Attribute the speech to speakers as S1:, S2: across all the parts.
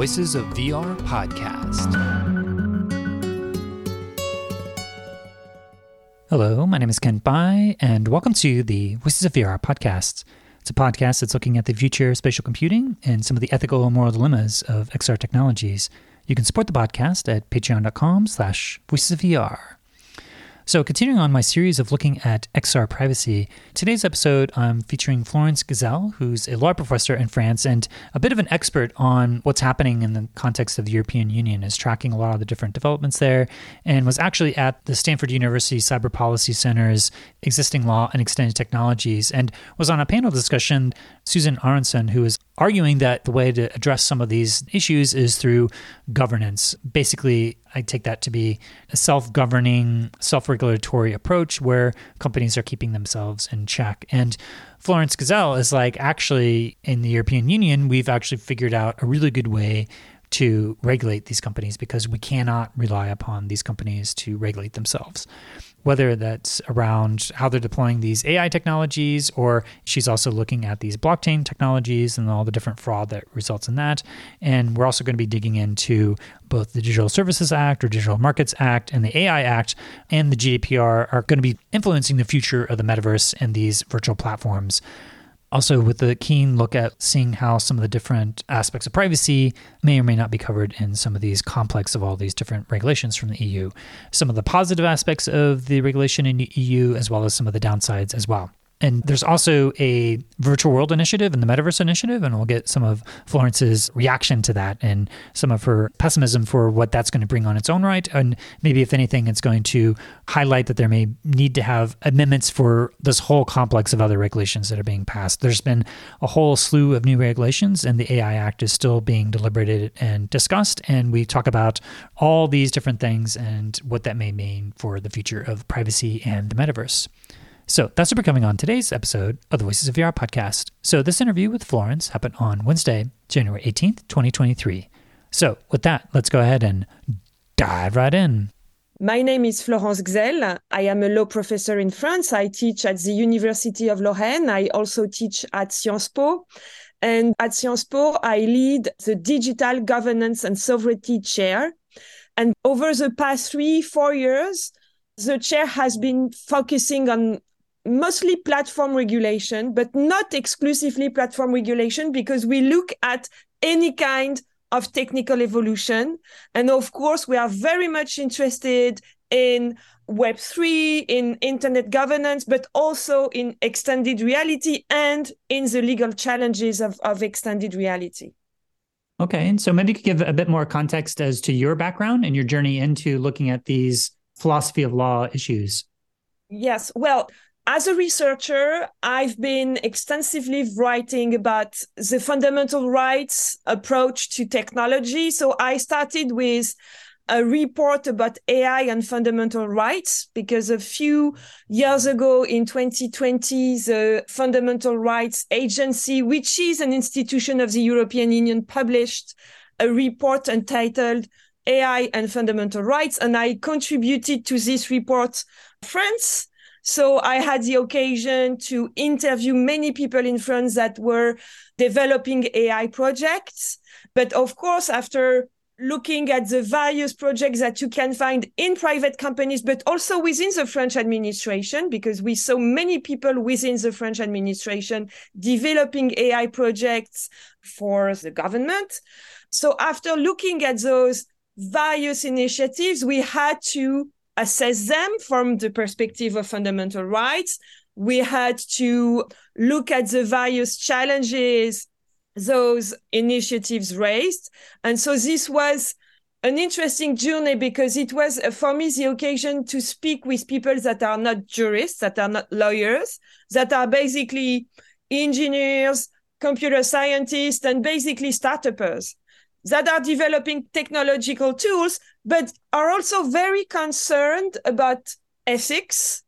S1: Voices of VR podcast.
S2: Hello, my name is Kent Bye, and welcome to the Voices of VR podcast. It's a podcast that's looking at the future of spatial computing and some of the ethical and moral dilemmas of XR technologies. You can support the podcast at patreon.com slash voices of VR. So, continuing on my series of looking at XR privacy, today's episode I'm featuring Florence G'sell, who's a law professor in France and a bit of an expert on what's happening in the context of the European Union, is tracking a lot of the different developments there, and was actually at the Stanford University Cyber Policy Center's Existing Law and Extended Technologies, and was on a panel discussion. Susan Aaronson, who is arguing that the way to address some of these issues is through governance. Basically, I take that to be a self governing, self regulatory approach where companies are keeping themselves in check. And Florence G'sell is like, actually, in the European Union, we've actually figured out a really good way to regulate these companies because we cannot rely upon these companies to regulate themselves whether that's around how they're deploying these AI technologies, or she's also looking at these blockchain technologies and all the different fraud that results in that. And we're also going to be digging into both the Digital Services Act or Digital Markets Act and the AI Act and the GDPR are going to be influencing the future of the metaverse and these virtual platforms. Also, with the keen look at seeing how some of the different aspects of privacy may or may not be covered in some of these complex of all these different regulations from the EU. Some of the positive aspects of the regulation in the EU, as well as some of the downsides as well. And there's also a virtual world initiative and the metaverse initiative, and we'll get some of Florence's reaction to that and some of her pessimism for what that's going to bring on its own right. And maybe, if anything, it's going to highlight that there may need to have amendments for this whole complex of other regulations that are being passed. There's been a whole slew of new regulations, and the AI Act is still being deliberated and discussed. And we talk about all these different things and what that may mean for the future of privacy and the metaverse. So that's what we're coming on today's episode of the Voices of VR podcast. So this interview with Florence happened on Wednesday, January 18th, 2023. So with that, let's go ahead and dive right in.
S3: My name is Florence G'sell. I am a law professor in France. I teach at the University of Lorraine. I also teach at Sciences Po. And at Sciences Po, I lead the Digital Governance and Sovereignty Chair. And over the past three, four years, the chair has been focusing on mostly platform regulation, but not exclusively platform regulation because we look at any kind of technical evolution. And of course, we are very much interested in Web3, in internet governance, but also in extended reality and in the legal challenges of, of extended reality.
S2: Okay. And so maybe you could give a bit more context as to your background and your journey into looking at these philosophy of law issues.
S3: Yes. Well, as a researcher, I've been extensively writing about the fundamental rights approach to technology. So I started with a report about AI and fundamental rights because a few years ago in 2020, the Fundamental Rights Agency, which is an institution of the European Union, published a report entitled AI and Fundamental Rights. And I contributed to this report, France, so I had the occasion to interview many people in France that were developing AI projects. But of course, after looking at the various projects that you can find in private companies, but also within the French administration, because we saw many people within the French administration developing AI projects for the government. So after looking at those various initiatives, we had to assess them from the perspective of fundamental rights. We had to look at the various challenges those initiatives raised. And so this was an interesting journey because it was uh, for me the occasion to speak with people that are not jurists, that are not lawyers, that are basically engineers, computer scientists, and basically startups that are developing technological tools, but are also very concerned about ethics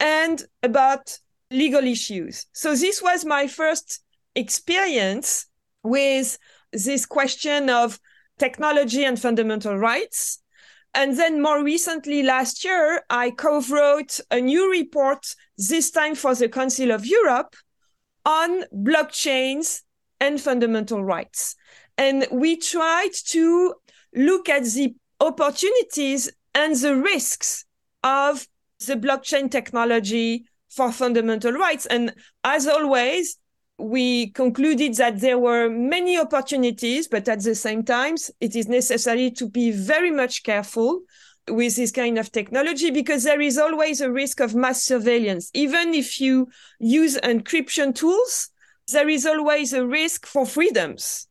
S3: and about legal issues. So this was my first experience with this question of technology and fundamental rights. And then more recently, last year, I co-wrote a new report, this time for the Council of Europe, on blockchains and fundamental rights. And we tried to look at the opportunities and the risks of the blockchain technology for fundamental rights. And as always, we concluded that there were many opportunities, but at the same time, it is necessary to be very much careful with this kind of technology because there is always a risk of mass surveillance. Even if you use encryption tools, there is always a risk for freedoms.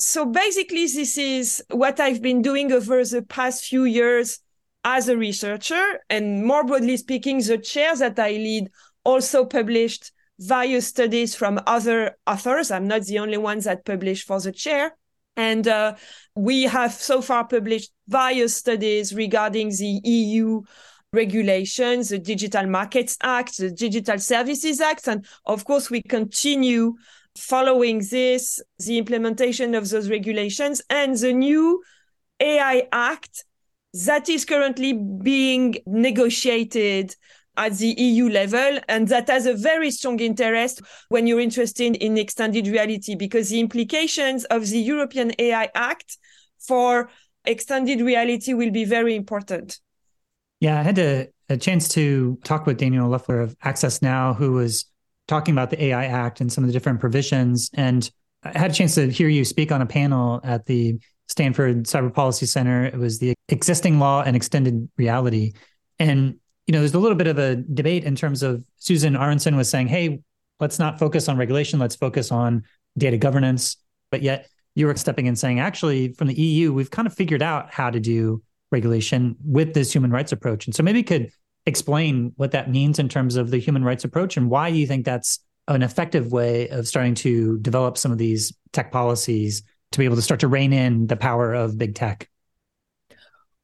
S3: So basically, this is what I've been doing over the past few years as a researcher. And more broadly speaking, the chair that I lead also published various studies from other authors. I'm not the only one that published for the chair. And uh, we have so far published various studies regarding the EU regulations, the Digital Markets Act, the Digital Services Act. And of course, we continue following this, the implementation of those regulations and the new AI Act that is currently being negotiated at the EU level, and that has a very strong interest when you're interested in extended reality, because the implications of the European AI Act for extended reality will be very important.
S2: Yeah, I had a, a chance to talk with Daniel Leufer of Access Now, who was talking about the AI Act and some of the different provisions. And I had a chance to hear you speak on a panel at the Stanford Cyber Policy Center. It was the existing law and extended reality. And you know, there's a little bit of a debate in terms of Susan Aaronson was saying, hey, let's not focus on regulation, let's focus on data governance. But yet you were stepping in saying, actually, from the EU, we've kind of figured out how to do regulation with this human rights approach. And so maybe could explain what that means in terms of the human rights approach and why you think that's an effective way of starting to develop some of these tech policies to be able to start to rein in the power of big tech.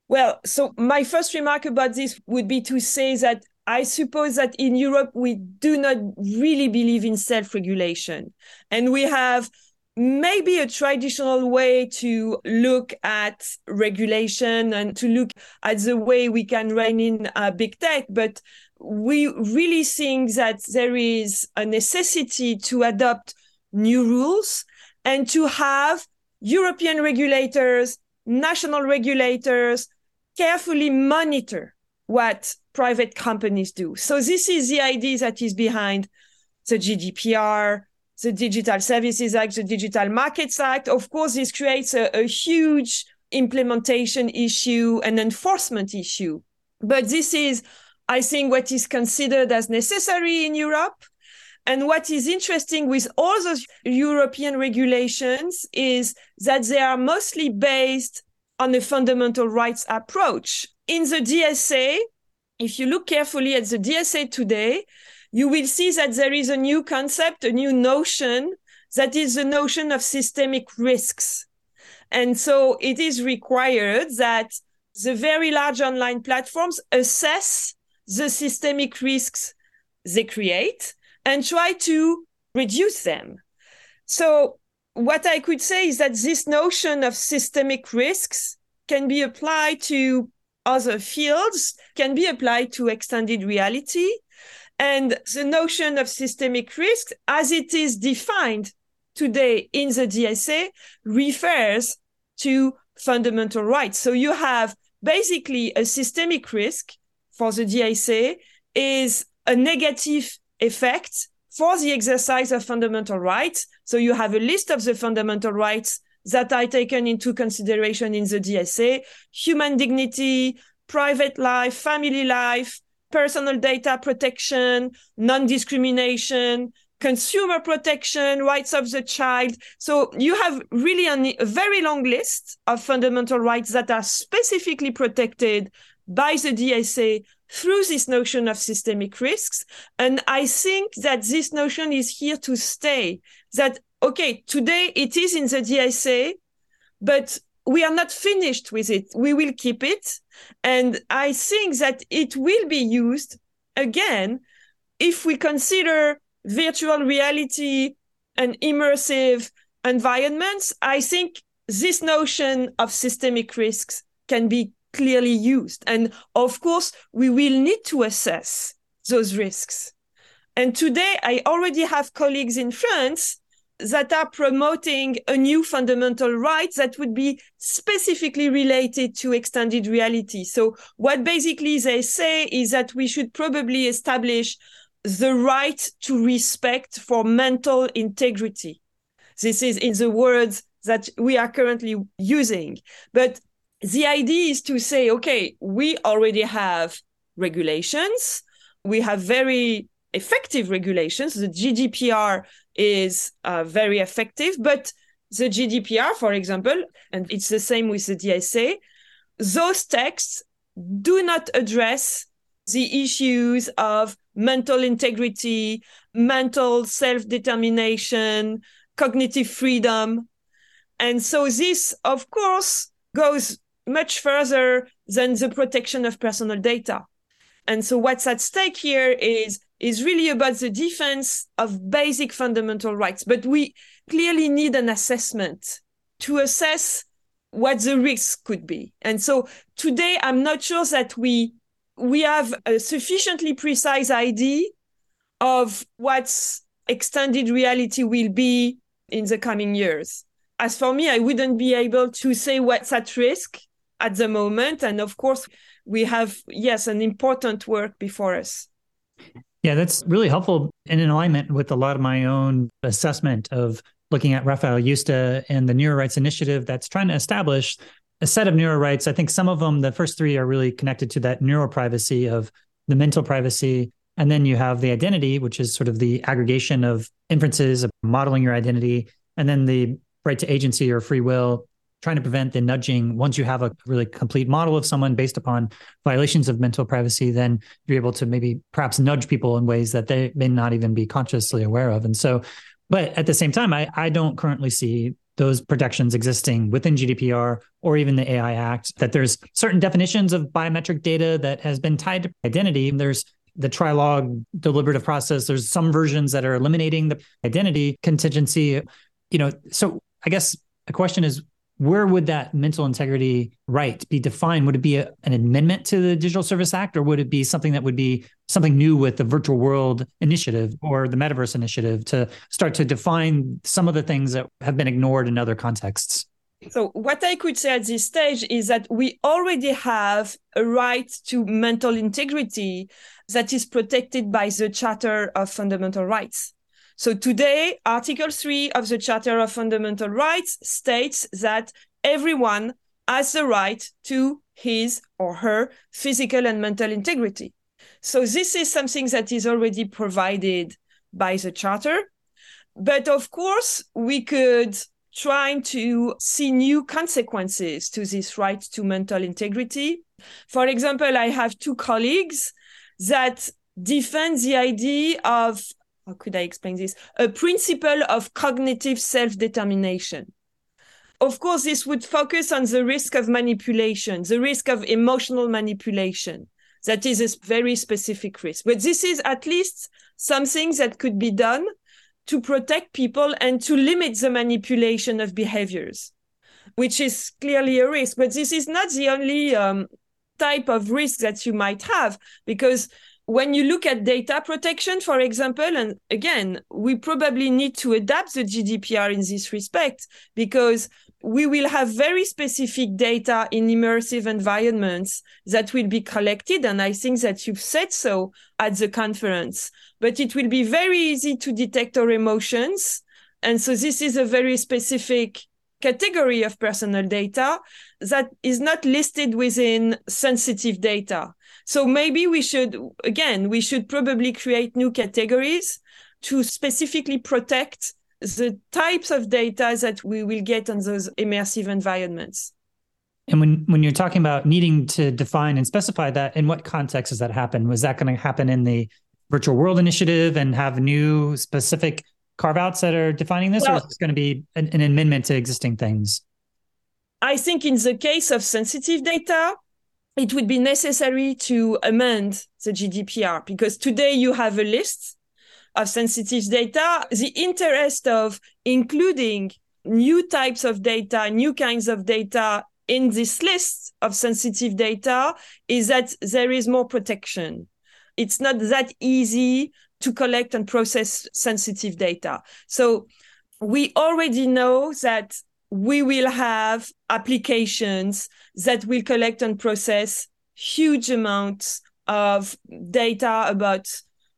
S3: Well, so my first remark about this would be to say that I suppose that in Europe, we do not really believe in self regulation. And we have maybe a traditional way to look at regulation and to look at the way we can rein in uh, big tech. But we really think that there is a necessity to adopt new rules and to have European regulators, national regulators, carefully monitor what private companies do. So this is the idea that is behind the GDPR, the Digital Services Act, the Digital Markets Act. Of course, this creates a, a huge implementation issue and enforcement issue. But this is, I think, what is considered as necessary in Europe. And what is interesting with all those European regulations is that they are mostly based on a fundamental rights approach. In the DSA, if you look carefully at the DSA today, you will see that there is a new concept, a new notion that is the notion of systemic risks. And so it is required that the very large online platforms assess the systemic risks they create and try to reduce them. So what I could say is that this notion of systemic risks can be applied to other fields, can be applied to extended reality. And the notion of systemic risk, as it is defined today in the DSA, refers to fundamental rights. So you have basically a systemic risk for the DSA is a negative effect for the exercise of fundamental rights. So you have a list of the fundamental rights that are taken into consideration in the DSA, human dignity, private life, family life, personal data protection, non-discrimination, consumer protection, rights of the child. So you have really a very long list of fundamental rights that are specifically protected by the DSA through this notion of systemic risks. And I think that this notion is here to stay. That, okay, today it is in the DSA, but we are not finished with it. We will keep it. And I think that it will be used again if we consider virtual reality and immersive environments. I think this notion of systemic risks can be clearly used. And of course, we will need to assess those risks. And today, I already have colleagues in France that are promoting a new fundamental right that would be specifically related to extended reality. So what basically they say is that we should probably establish the right to respect for mental integrity. This is in the words that we are currently using. But the idea is to say, okay, we already have regulations. We have very effective regulations. The GDPR is uh, very effective, but the GDPR, for example, and it's the same with the DSA, those texts do not address the issues of mental integrity, mental self determination, cognitive freedom. And so this, of course, goes much further than the protection of personal data. And so what's at stake here is is really about the defense of basic fundamental rights. But we clearly need an assessment to assess what the risks could be. And so today I'm not sure that we we have a sufficiently precise idea of what extended reality will be in the coming years. As for me, I wouldn't be able to say what's at risk at the moment. And of course, we have, yes, an important work before us.
S2: Yeah, that's really helpful and in alignment with a lot of my own assessment of looking at Rafael Yuste and the Neurorights Initiative that's trying to establish a set of neuro rights. I think some of them, the first three, are really connected to that neuro privacy of the mental privacy. And then you have the identity, which is sort of the aggregation of inferences of modeling your identity. And then the right to agency or free will, trying to prevent the nudging. Once you have a really complete model of someone based upon violations of mental privacy, then you're able to maybe perhaps nudge people in ways that they may not even be consciously aware of. And so, but at the same time, I, I don't currently see those protections existing within GDPR or even the AI Act, that there's certain definitions of biometric data that has been tied to identity. There's the trilogue deliberative process. There's some versions that are eliminating the identity contingency. You know, so I guess the question is where would that mental integrity right be defined? Would it be a, an amendment to the Digital Service Act, or would it be something that would be something new with the Virtual World Initiative or the Metaverse Initiative to start to define some of the things that have been ignored in other contexts?
S3: So, what I could say at this stage is that we already have a right to mental integrity that is protected by the Charter of Fundamental Rights. So today, Article 3 of the Charter of Fundamental Rights states that everyone has the right to his or her physical and mental integrity. So this is something that is already provided by the Charter. But of course, we could try to see new consequences to this right to mental integrity. For example, I have two colleagues that defend the idea of how could I explain this? A principle of cognitive self determination. Of course, this would focus on the risk of manipulation, the risk of emotional manipulation. That is a very specific risk. But this is at least something that could be done to protect people and to limit the manipulation of behaviors, which is clearly a risk. But this is not the only um, type of risk that you might have, because when you look at data protection, for example, and again, we probably need to adapt the GDPR in this respect because we will have very specific data in immersive environments that will be collected. And I think that you've said so at the conference, but it will be very easy to detect our emotions. And so this is a very specific category of personal data that is not listed within sensitive data. So maybe we should, again, we should probably create new categories to specifically protect the types of data that we will get on those immersive environments.
S2: And when, when you're talking about needing to define and specify that, in what context does that happen? Was that going to happen in the virtual world initiative and have new specific carve outs that are defining this, well, or is this going to be an, an amendment to existing things?
S3: I think in the case of sensitive data, it would be necessary to amend the GDPR because today you have a list of sensitive data. The interest of including new types of data, new kinds of data in this list of sensitive data is that there is more protection. It's not that easy to collect and process sensitive data. So we already know that we will have applications that will collect and process huge amounts of data about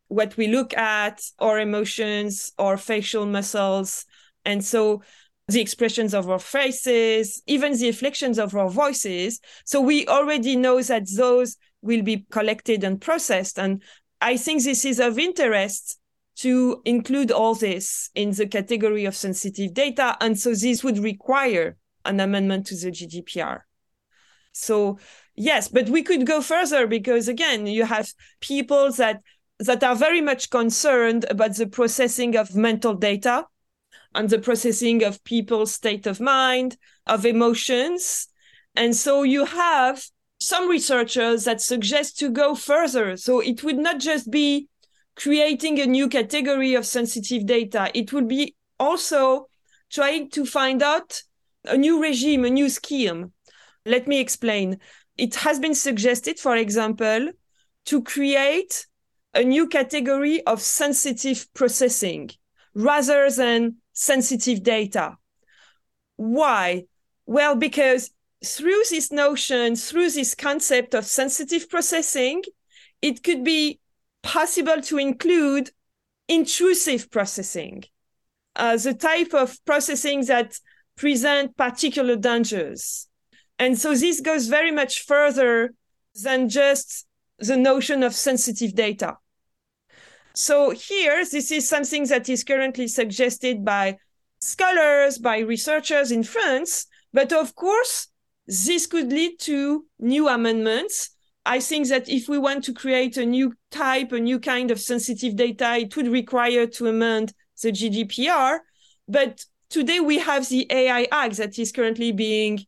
S3: what we look at, our emotions, our facial muscles. And so the expressions of our faces, even the inflections of our voices. So we already know that those will be collected and processed. And I think this is of interest to include all this in the category of sensitive data. And so this would require an amendment to the GDPR. So yes, but we could go further because again, you have people that that are very much concerned about the processing of mental data and the processing of people's state of mind, of emotions. And so you have some researchers that suggest to go further. So it would not just be creating a new category of sensitive data. It would be also trying to find out a new regime, a new scheme. Let me explain. It has been suggested, for example, to create a new category of sensitive processing rather than sensitive data. Why? Well, because through this notion, through this concept of sensitive processing, it could be possible to include intrusive processing, uh, the type of processing that present particular dangers. And so this goes very much further than just the notion of sensitive data. So here, this is something that is currently suggested by scholars, by researchers in France. But of course, this could lead to new amendments. I think that if we want to create a new type, a new kind of sensitive data, it would require to amend the GDPR. But today we have the AI Act that is currently being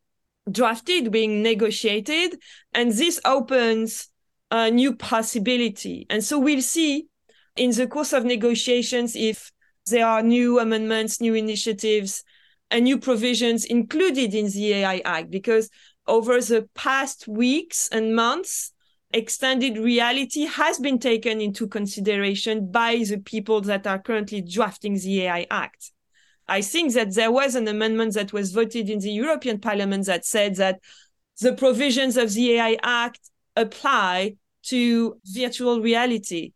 S3: drafted, being negotiated, and this opens a new possibility. And so we'll see in the course of negotiations if there are new amendments, new initiatives, and new provisions included in the AI Act, because over the past weeks and months, extended reality has been taken into consideration by the people that are currently drafting the AI Act. I think that there was an amendment that was voted in the European Parliament that said that the provisions of the AI Act apply to virtual reality.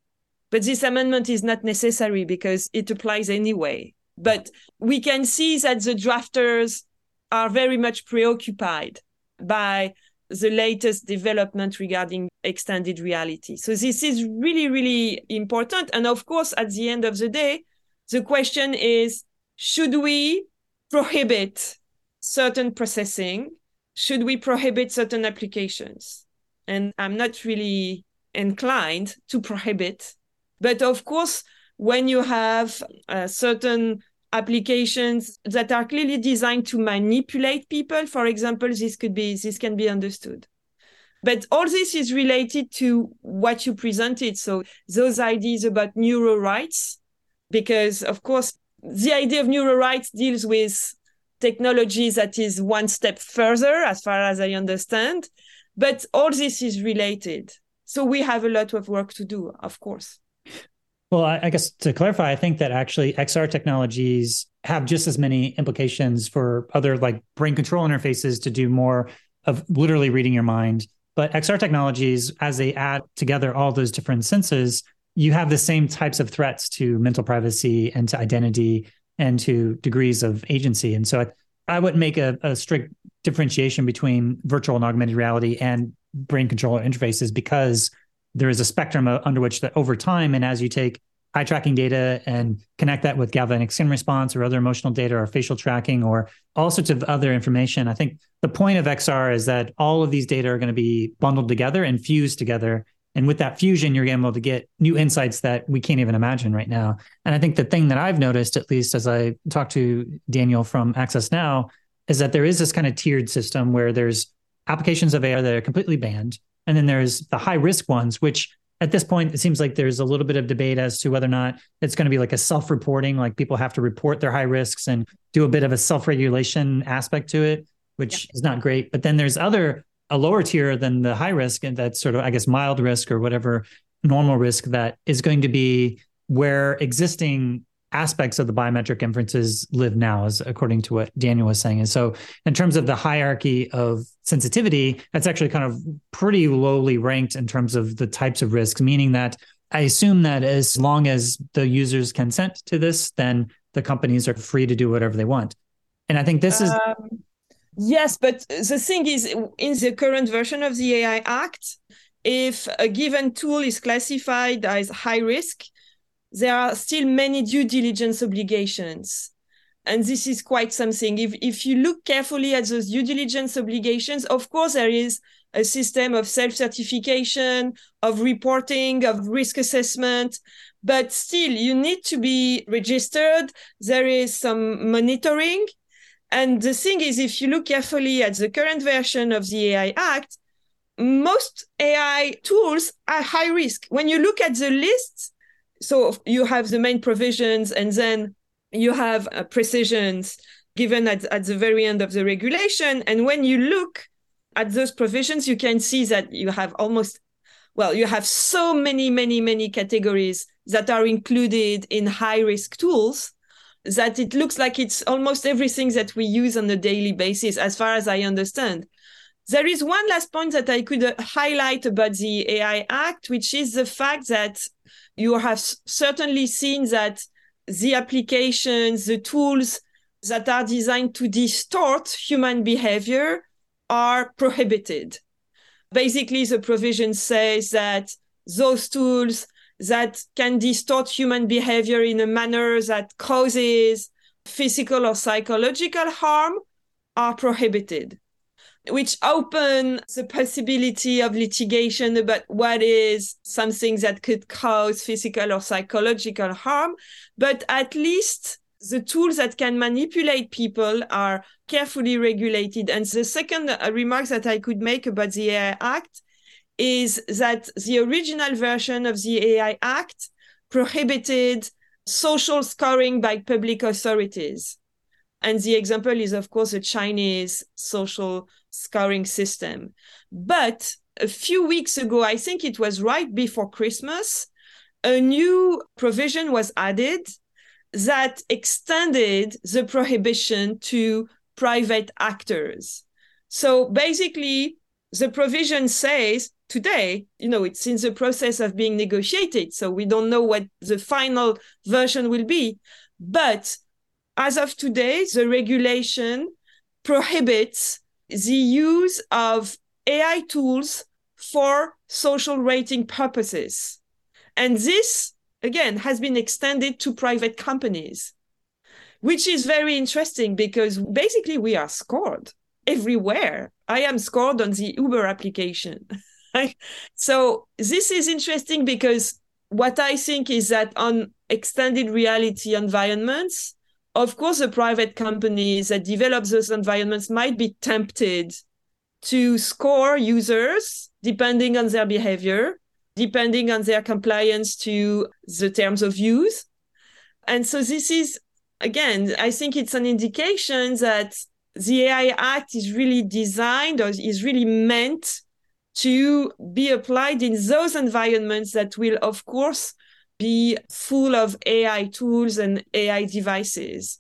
S3: But this amendment is not necessary because it applies anyway. But we can see that the drafters are very much preoccupied by the latest development regarding extended reality. So this is really, really important. And of course, at the end of the day, the question is, should we prohibit certain processing? Should we prohibit certain applications? And I'm not really inclined to prohibit but of course, when you have uh, certain applications that are clearly designed to manipulate people, for example, this could be this can be understood. But all this is related to what you presented. So those ideas about neuro rights, because of course the idea of neuro rights deals with technology that is one step further, as far as I understand. But all this is related. So we have a lot of work to do, of course.
S2: Well, I, guess to clarify, I think that actually XR technologies have just as many implications for other like brain control interfaces to do more of literally reading your mind. But XR technologies, as they add together all those different senses, you have the same types of threats to mental privacy and to identity and to degrees of agency. And so I, I wouldn't make a, a strict differentiation between virtual and augmented reality and brain controller interfaces because there is a spectrum uh, under which that over time and as you take eye tracking data and connect that with galvanic skin response or other emotional data or facial tracking or all sorts of other information i think the point of xr is that all of these data are going to be bundled together and fused together. And with that fusion you're going to be able to get new insights that we can't even imagine right now. And i think the thing that i've noticed at least as i talk to daniel from access now is that there is this kind of tiered system where there's applications of ar that are completely banned and then there's the high risk ones, which at this point, it seems like there's a little bit of debate as to whether or not it's going to be like a self reporting, like people have to report their high risks and do a bit of a self regulation aspect to it, which yeah. is not great. But then there's other, a lower tier than the high risk, and that's sort of, I guess, mild risk or whatever normal risk that is going to be where existing aspects of the biometric inferences live now, as according to what Daniel was saying. And so, in terms of the hierarchy of sensitivity, that's actually kind of pretty lowly ranked in terms of the types of risks, meaning that I assume that as long as the users consent to this, then the companies are free to do whatever they want. And I think this is. Um,
S3: yes, but the thing is, in the current version of the AI Act, if a given tool is classified as high risk, there are still many due diligence obligations. And this is quite something. If, if you look carefully at those due diligence obligations, of course, there is a system of self certification, of reporting, of risk assessment, but still, you need to be registered. There is some monitoring. And the thing is, if you look carefully at the current version of the AI Act, most AI tools are high risk. When you look at the lists, so you have the main provisions and then you have uh, precisions given at, at the very end of the regulation. And when you look at those provisions, you can see that you have almost, well, you have so many, many, many categories that are included in high risk tools that it looks like it's almost everything that we use on a daily basis, as far as I understand. There is one last point that I could uh, highlight about the AI Act, which is the fact that you have certainly seen that the applications, the tools that are designed to distort human behavior are prohibited. Basically, the provision says that those tools that can distort human behavior in a manner that causes physical or psychological harm are prohibited which open the possibility of litigation about what is something that could cause physical or psychological harm. But at least the tools that can manipulate people are carefully regulated. And the second uh, remark that I could make about the AI Act is that the original version of the AI Act prohibited social scoring by public authorities. And the example is, of course, the Chinese social scoring system. But a few weeks ago, I think it was right before Christmas, a new provision was added that extended the prohibition to private actors. So basically, the provision says today, you know, it's in the process of being negotiated. So we don't know what the final version will be. But as of today, the regulation prohibits the use of AI tools for social rating purposes. And this, again, has been extended to private companies, which is very interesting because basically we are scored everywhere. I am scored on the Uber application. so this is interesting because what I think is that on extended reality environments, of course, the private companies that develop those environments might be tempted to score users depending on their behavior, depending on their compliance to the terms of use. And so this is, again, I think it's an indication that the AI Act is really designed or is really meant to be applied in those environments that will, of course, be full of AI tools and AI devices.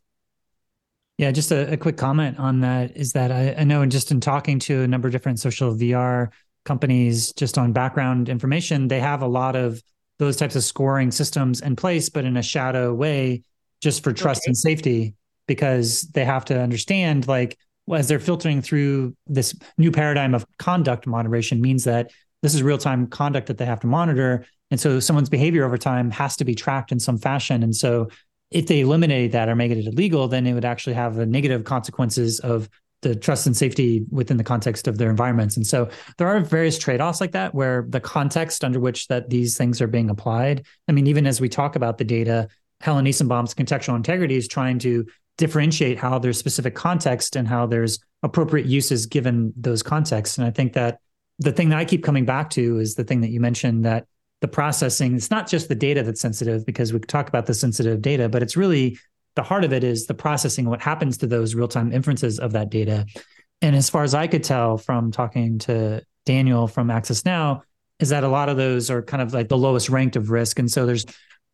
S2: Yeah, just a, a quick comment on that is that I, I, know just in talking to a number of different social VR companies, just on background information, they have a lot of those types of scoring systems in place, but in a shadow way, just for trust okay. and safety, because they have to understand like as they're filtering through this new paradigm of conduct moderation means that this is real time conduct that they have to monitor and so someone's behavior over time has to be tracked in some fashion. And so if they eliminate that or make it illegal, then it would actually have the negative consequences of the trust and safety within the context of their environments. And so there are various trade-offs like that where the context under which that these things are being applied. I mean, even as we talk about the data, Helen Nissenbaum's contextual integrity is trying to differentiate how there's specific context and how there's appropriate uses given those contexts. And I think that the thing that I keep coming back to is the thing that you mentioned that the processing. It's not just the data that's sensitive because we talk about the sensitive data, but it's really the heart of it is the processing, what happens to those real time inferences of that data. And as far as I could tell from talking to Daniel from Access Now, is that a lot of those are kind of like the lowest ranked of risk. And so there's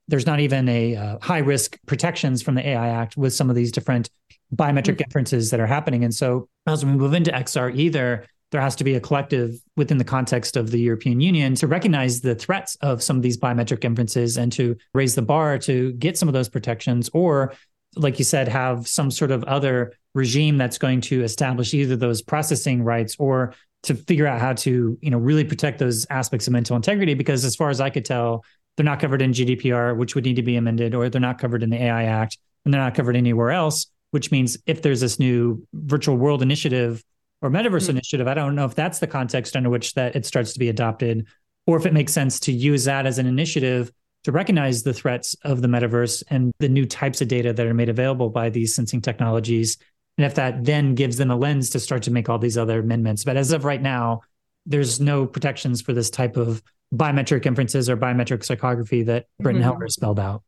S2: there's not even a uh, high risk protections from the AI Act with some of these different biometric mm-hmm. inferences that are happening. And so as we move into XR, either there has to be a collective within the context of the European Union to recognize the threats of some of these biometric inferences and to raise the bar to get some of those protections, or like you said, have some sort of other regime that's going to establish either those processing rights or to figure out how to, you know, really protect those aspects of mental integrity. Because as far as I could tell, they're not covered in GDPR, which would need to be amended, or they're not covered in the AI Act, and they're not covered anywhere else. Which means if there's this new virtual world initiative or metaverse mm-hmm. initiative, I don't know if that's the context under which that it starts to be adopted, or if it makes sense to use that as an initiative to recognize the threats of the metaverse and the new types of data that are made available by these sensing technologies and if that then gives them a lens to start to make all these other amendments. But as of right now, there's no protections for this type of biometric inferences or biometric psychography that Brittan mm-hmm. Heller spelled out.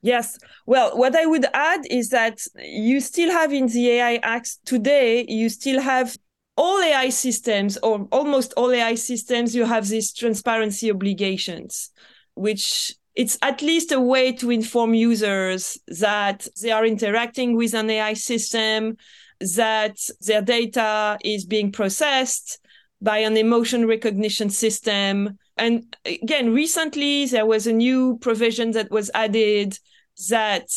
S3: Yes. Well, what I would add is that you still have in the AI Act today, you still have all AI systems or almost all AI systems, you have these transparency obligations, which it's at least a way to inform users that they are interacting with an AI system, that their data is being processed by an emotion recognition system. And again, recently there was a new provision that was added that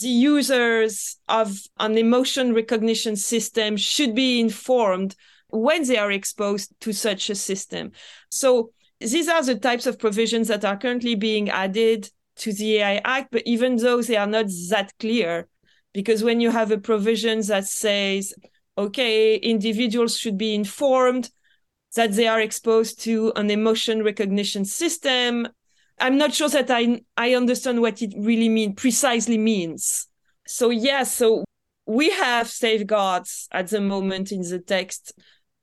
S3: the users of an emotion recognition system should be informed when they are exposed to such a system. So these are the types of provisions that are currently being added to the AI Act, but even though they are not that clear, because when you have a provision that says, okay, individuals should be informed that they are exposed to an emotion recognition system, I'm not sure that I I understand what it really mean precisely means. So yes, yeah, so we have safeguards at the moment in the text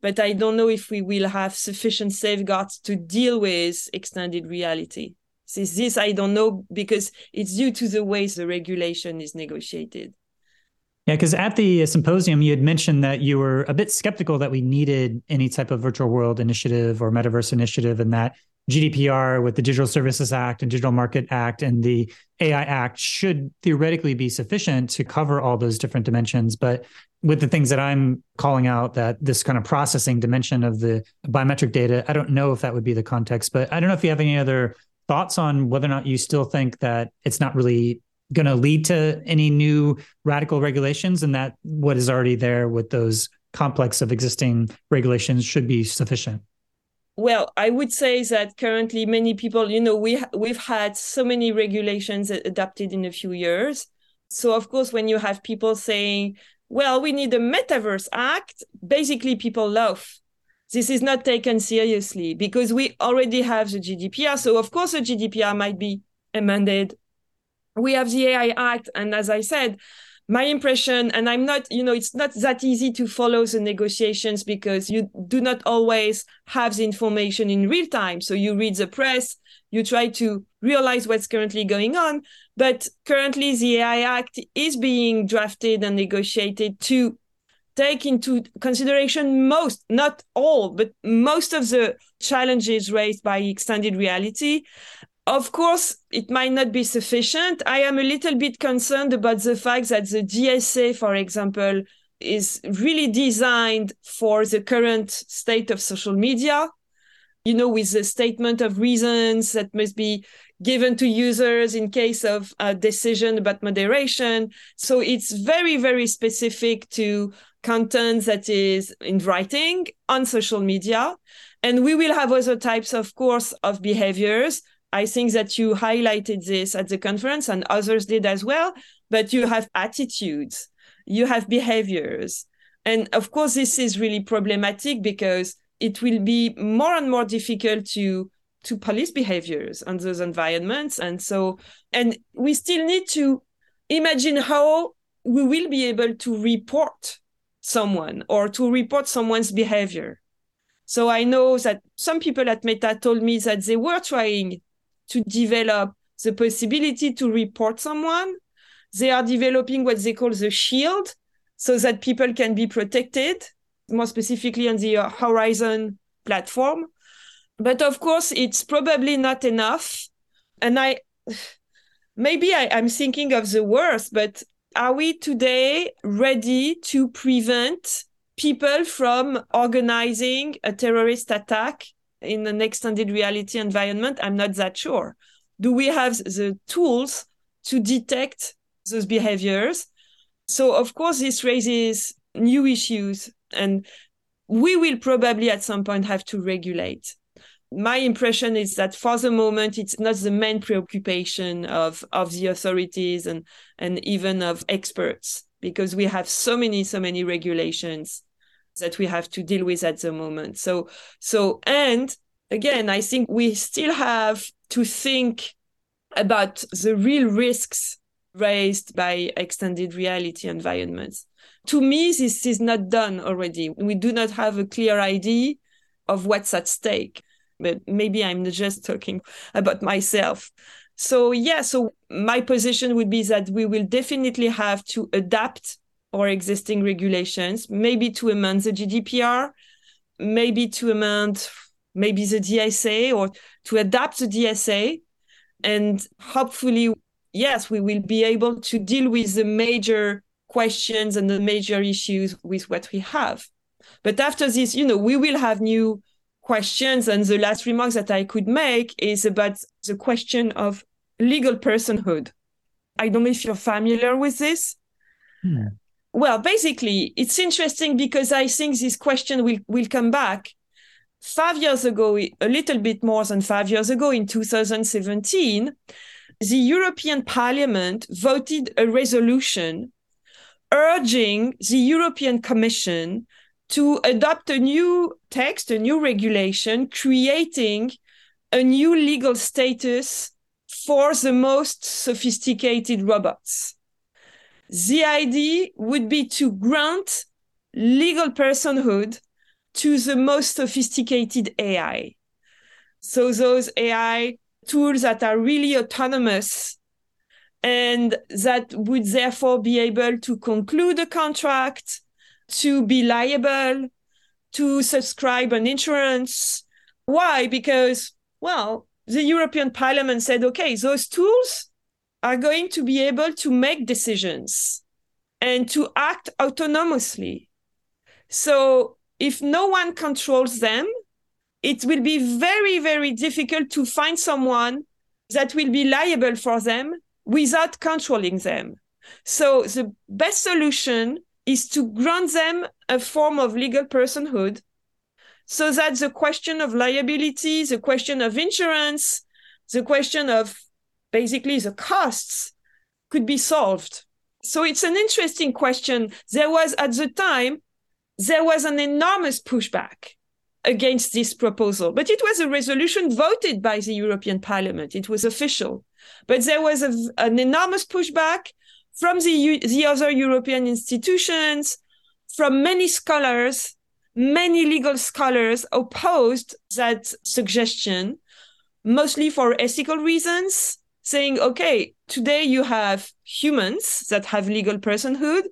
S3: but I don't know if we will have sufficient safeguards to deal with extended reality. This, this I don't know because it's due to the ways the regulation is negotiated.
S2: Yeah, because at the symposium, you had mentioned that you were a bit skeptical that we needed any type of virtual world initiative or metaverse initiative, and that GDPR with the Digital Services Act and Digital Market Act and the AI Act should theoretically be sufficient to cover all those different dimensions. But with the things that I'm calling out, that this kind of processing dimension of the biometric data, I don't know if that would be the context, but I don't know if you have any other thoughts on whether or not you still think that it's not really going to lead to any new radical regulations and that what is already there with those complex of existing regulations should be sufficient
S3: well i would say that currently many people you know we we've had so many regulations adapted in a few years so of course when you have people saying well, we need a metaverse act, basically people laugh. This is not taken seriously because we already have the GDPR. So, of course, the GDPR might be amended. We have the AI Act. And as I said, my impression, and I'm not, you know, it's not that easy to follow the negotiations because you do not always have the information in real time. So you read the press, you try to realize what's currently going on. But currently, the AI Act is being drafted and negotiated to take into consideration most, not all, but most of the challenges raised by extended reality. Of course, it might not be sufficient. I am a little bit concerned about the fact that the DSA, for example, is really designed for the current state of social media you know, with a statement of reasons that must be given to users in case of a decision about moderation. So it's very, very specific to content that is in writing on social media. And we will have other types, of course, of behaviors. I think that you highlighted this at the conference and others did as well, but you have attitudes, you have behaviors. And of course, this is really problematic because it will be more and more difficult to to police behaviors on those environments and so and we still need to imagine how we will be able to report someone or to report someone's behavior so i know that some people at meta told me that they were trying to develop the possibility to report someone they are developing what they call the shield so that people can be protected more specifically on the uh, Horizon platform. But of course, it's probably not enough and I maybe I, I'm thinking of the worst, but are we today ready to prevent people from organizing a terrorist attack in an extended reality environment? I'm not that sure. Do we have the tools to detect those behaviors? So, of course, this raises new issues, and we will probably at some point have to regulate my impression is that for the moment it's not the main preoccupation of of the authorities and and even of experts because we have so many so many regulations that we have to deal with at the moment. So so and again i think we still have to think about the real risks raised by extended reality environments. To me this is not done already. We do not have a clear idea of what's at stake but maybe I'm just talking about myself. So, yeah, so my position would be that we will definitely have to adapt our existing regulations, maybe to amend the GDPR, maybe to amend maybe the DSA or to adapt the DSA. And hopefully, yes, we will be able to deal with the major questions and the major issues with what we have. But after this, you know, we will have new questions. And the last remark that I could make is about the question of legal personhood. I don't know if you're familiar with this. Hmm. Well, basically, it's interesting because I think this question will, will come back. Five years ago, a little bit more than five years ago, in 2017, the European Parliament voted a resolution urging the European Commission to adopt a new text, a new regulation, creating a new legal status for the most sophisticated robots. The idea would be to grant legal personhood to the most sophisticated AI. So those AI tools that are really autonomous and that would therefore be able to conclude a contract, to be liable, to subscribe an insurance. Why? Because, well, the European Parliament said, okay, those tools are going to be able to make decisions and to act autonomously. So if no one controls them, it will be very, very difficult to find someone that will be liable for them without controlling them. So the best solution is to grant them a form of legal personhood so that the question of liability, the question of insurance, the question of basically the costs could be solved. So it's an interesting question. There was at the time, there was an enormous pushback against this proposal, but it was a resolution voted by the European Parliament. It was official, but there was a, an enormous pushback from the, the other European institutions, from many scholars, many legal scholars opposed that suggestion, mostly for ethical reasons, saying, okay, today you have humans that have legal personhood,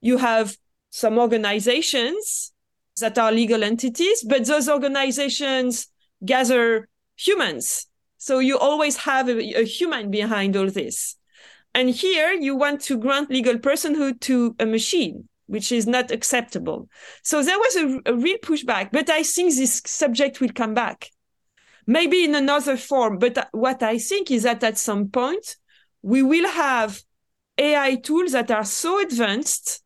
S3: you have some organizations that are legal entities, but those organizations gather humans. So you always have a, a human behind all this. And here you want to grant legal personhood to a machine, which is not acceptable. So there was a, a real pushback, but I think this subject will come back, maybe in another form. But uh, what I think is that at some point, we will have AI tools that are so advanced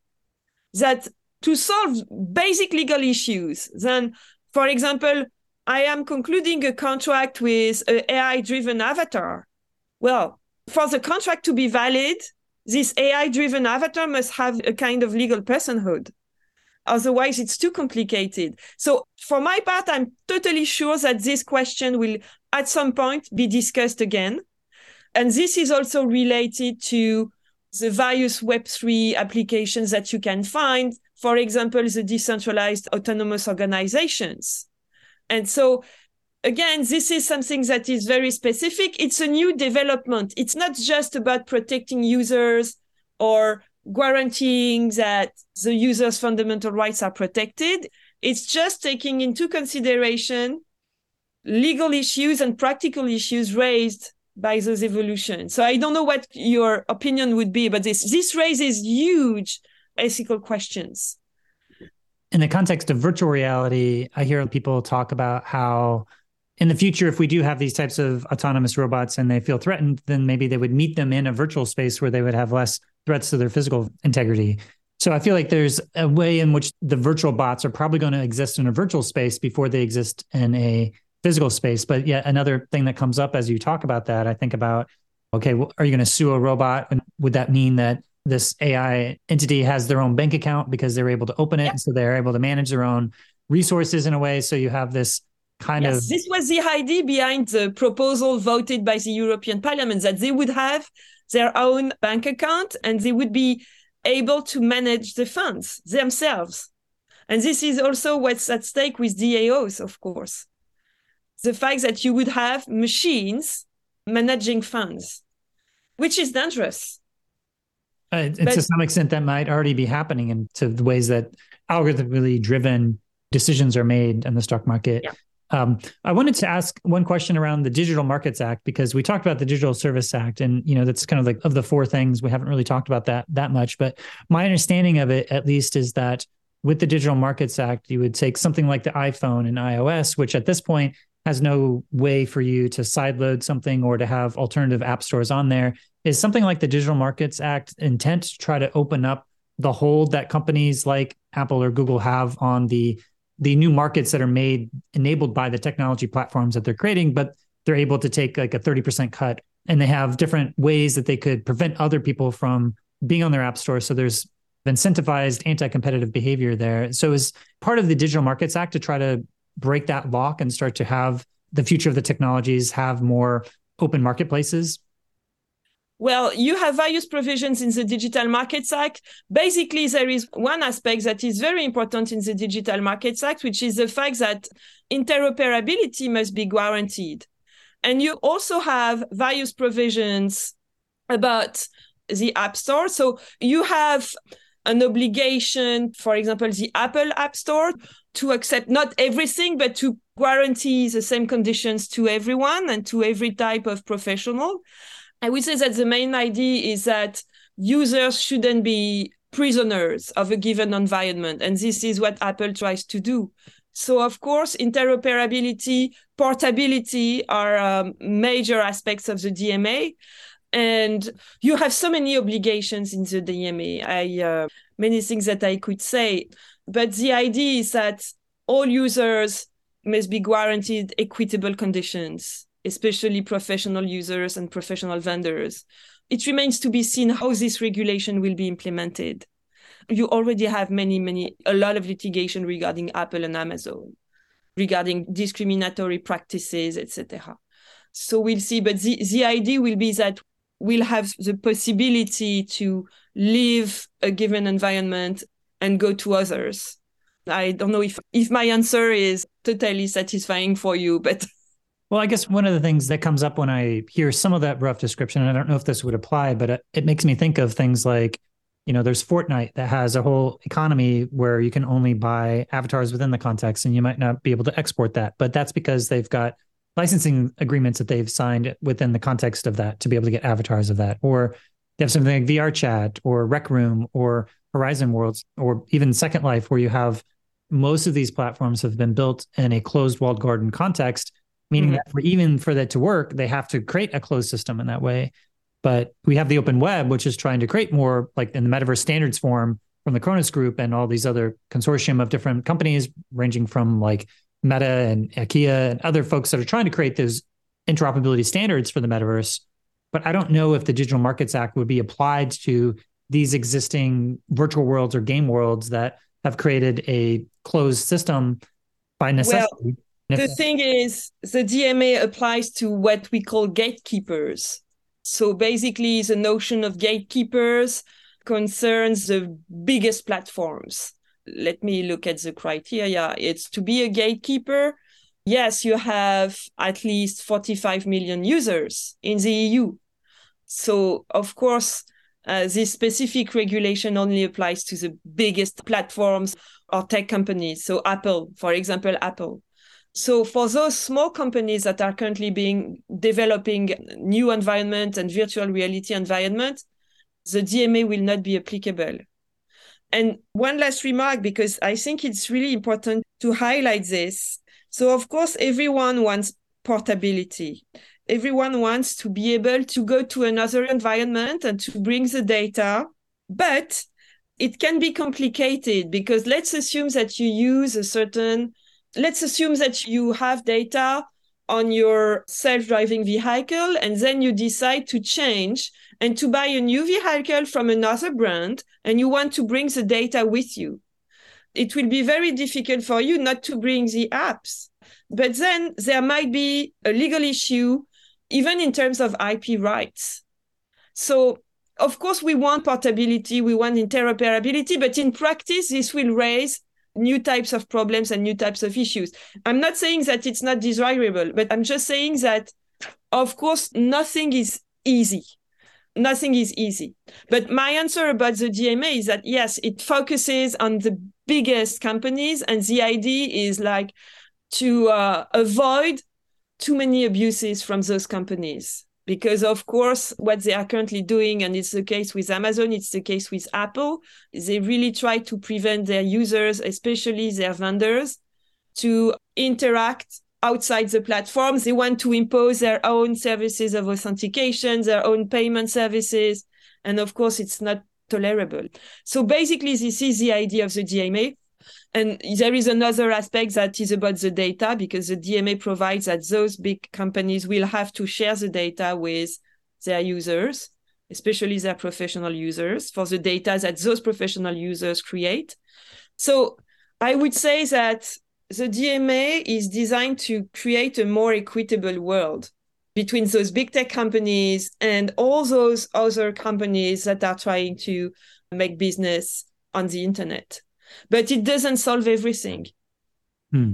S3: that to solve basic legal issues, then, for example, I am concluding a contract with an AI driven avatar. Well, for the contract to be valid, this AI driven avatar must have a kind of legal personhood. Otherwise, it's too complicated. So, for my part, I'm totally sure that this question will at some point be discussed again. And this is also related to the various Web3 applications that you can find. For example, the decentralized autonomous organizations. And so again, this is something that is very specific. It's a new development. It's not just about protecting users or guaranteeing that the user's fundamental rights are protected. It's just taking into consideration legal issues and practical issues raised by those evolutions. So I don't know what your opinion would be, but this this raises huge ethical questions.
S2: In the context of virtual reality, I hear people talk about how in the future, if we do have these types of autonomous robots and they feel threatened, then maybe they would meet them in a virtual space where they would have less threats to their physical integrity. So I feel like there's a way in which the virtual bots are probably going to exist in a virtual space before they exist in a physical space. But yet another thing that comes up as you talk about that, I think about, okay, well, are you going to sue a robot? And would that mean that this AI entity has their own bank account because they're able to open it, and so they're able to manage their own resources in a way? So you have this kind yes,
S3: of. This was the idea behind the proposal voted by the European Parliament that they would have their own bank account and they would be able to manage the funds themselves. And this is also what's at stake with DAOs, of course. The fact that you would have machines managing funds, which is dangerous.
S2: Uh, but, to some extent, that might already be happening into the ways that algorithmically driven decisions are made in the stock market. Yeah. Um, I wanted to ask one question around the Digital Markets Act because we talked about the Digital Service Act, and you know that's kind of like of the four things we haven't really talked about that that much. But my understanding of it, at least, is that with the Digital Markets Act, you would take something like the iPhone and iOS, which at this point has no way for you to sideload something or to have alternative app stores on there. Is something like the Digital Markets Act intent to try to open up the hold that companies like Apple or Google have on the the new markets that are made enabled by the technology platforms that they're creating, but they're able to take like a 30% cut and they have different ways that they could prevent other people from being on their app store. So there's incentivized anti-competitive behavior there. So as part of the Digital Markets Act to try to break that lock and start to have the future of the technologies have more open marketplaces
S3: well, you have various provisions in the Digital Markets Act. Basically, there is one aspect that is very important in the Digital Markets Act, which is the fact that interoperability must be guaranteed. And you also have various provisions about the App Store. So you have an obligation, for example, the Apple App Store to accept not everything, but to guarantee the same conditions to everyone and to every type of professional. I would say that the main idea is that users shouldn't be prisoners of a given environment. And this is what Apple tries to do. So, of course, interoperability, portability are um, major aspects of the DMA. And you have so many obligations in the DMA. I, uh, many things that I could say. But the idea is that all users must be guaranteed equitable conditions especially professional users and professional vendors. It remains to be seen how this regulation will be implemented. You already have many, many, a lot of litigation regarding Apple and Amazon, regarding discriminatory practices, etc. So we'll see. But the, the idea will be that we'll have the possibility to leave a given environment and go to others. I don't know if, if my answer is totally satisfying for you, but
S2: Well, I guess one of the things that comes up when I hear some of that rough description, and I don't know if this would apply, but it, it makes me think of things like, you know, there's Fortnite that has a whole economy where you can only buy avatars within the context and you might not be able to export that. But that's because they've got licensing agreements that they've signed within the context of that to be able to get avatars of that. Or they have something like VR Chat or Rec Room or Horizon Worlds or even Second Life, where you have most of these platforms have been built in a closed walled garden context meaning mm-hmm. that for even for that to work, they have to create a closed system in that way. But we have the open web, which is trying to create more like in the metaverse standards form from the Khronos Group and all these other consortium of different companies, ranging from like Meta and IKEA and other folks that are trying to create those interoperability standards for the metaverse. But I don't know if the Digital Markets Act would be applied to these existing virtual worlds or game worlds that have created a closed system by necessity. Well,
S3: the thing is, the DMA applies to what we call gatekeepers. So basically, the notion of gatekeepers concerns the biggest platforms. Let me look at the criteria. It's to be a gatekeeper. Yes, you have at least 45 million users in the EU. So, of course, uh, this specific regulation only applies to the biggest platforms or tech companies. So, Apple, for example, Apple So for those small companies that are currently being developing new environment and virtual reality environment, the DMA will not be applicable. And one last remark, because I think it's really important to highlight this. So of course, everyone wants portability. Everyone wants to be able to go to another environment and to bring the data, but it can be complicated because let's assume that you use a certain let's assume that you have data on your self-driving vehicle and then you decide to change and to buy a new vehicle from another brand and you want to bring the data with you. It will be very difficult for you not to bring the apps but then there might be a legal issue even in terms of ip rights. So of course we want portability we want interoperability but in practice this will raise new types of problems and new types of issues. I'm not saying that it's not desirable, but I'm just saying that, of course, nothing is easy. Nothing is easy. But my answer about the DMA is that, yes, it focuses on the biggest companies. And the idea is like to uh, avoid too many abuses from those companies because of course what they are currently doing and it's the case with amazon it's the case with apple they really try to prevent their users especially their vendors to interact outside the platform. They want to impose their own services of authentication their own payment services and of course it's not tolerable. So basically this is the idea of the dma and there is another aspect that is about the data because the DMA provides that those big companies will have to share the data with their users, especially their professional users, for the data that those professional users create. So I would say that the DMA is designed to create a more equitable world between those big tech companies and all those other companies that are trying to make business on the internet but it doesn't solve everything.
S2: Hmm.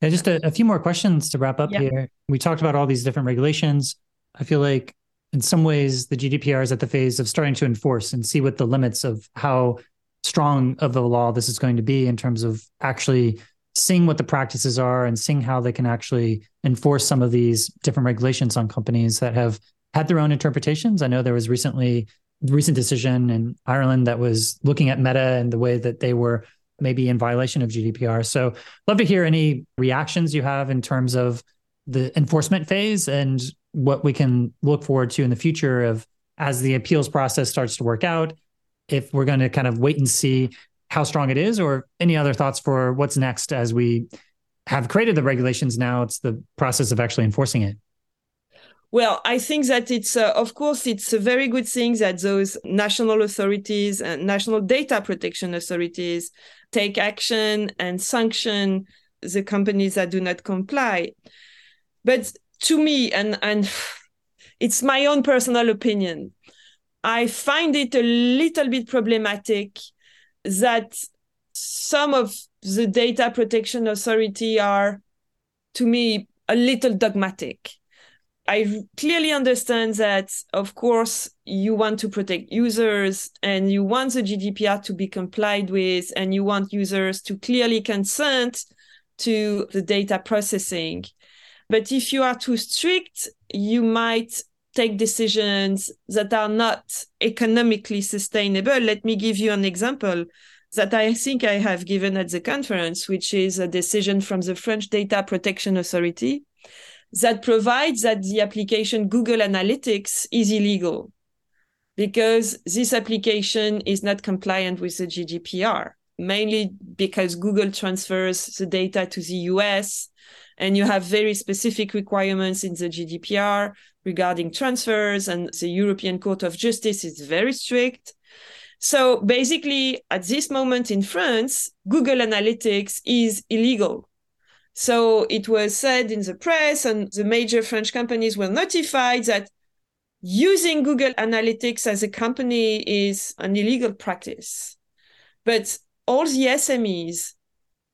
S2: Yeah, just a, a, few more questions to wrap up yeah. here. We talked about all these different regulations. I feel like in some ways the GDPR is at the phase of starting to enforce and see what the limits of how strong of a law this is going to be in terms of actually seeing what the practices are and seeing how they can actually enforce some of these different regulations on companies that have had their own interpretations. I know there was recently recent decision in Ireland that was looking at Meta and the way that they were maybe in violation of GDPR. So, love to hear any reactions you have in terms of the enforcement phase and what we can look forward to in the future of as the appeals process starts to work out. If we're going to kind of wait and see how strong it is, or any other thoughts for what's next as we have created the regulations. Now it's the process of actually enforcing it.
S3: Well, I think that it's, uh, of course, it's a very good thing that those national authorities and national data protection authorities take action and sanction the companies that do not comply. But to me, and, and it's my own personal opinion, I find it a little bit problematic that some of the data protection authority are, to me, a little dogmatic I clearly understand that, of course, you want to protect users and you want the GDPR to be complied with, and you want users to clearly consent to the data processing. But if you are too strict, you might take decisions that are not economically sustainable. Let me give you an example that I think I have given at the conference, which is a decision from the French Data Protection Authority that provides that the application Google Analytics is illegal because this application is not compliant with the GDPR, mainly because Google transfers the data to the US and you have very specific requirements in the GDPR regarding transfers and the European Court of Justice is very strict. So basically at this moment in France, Google Analytics is illegal so it was said in the press, and the major French companies were notified that using Google Analytics as a company is an illegal practice. But all the SMEs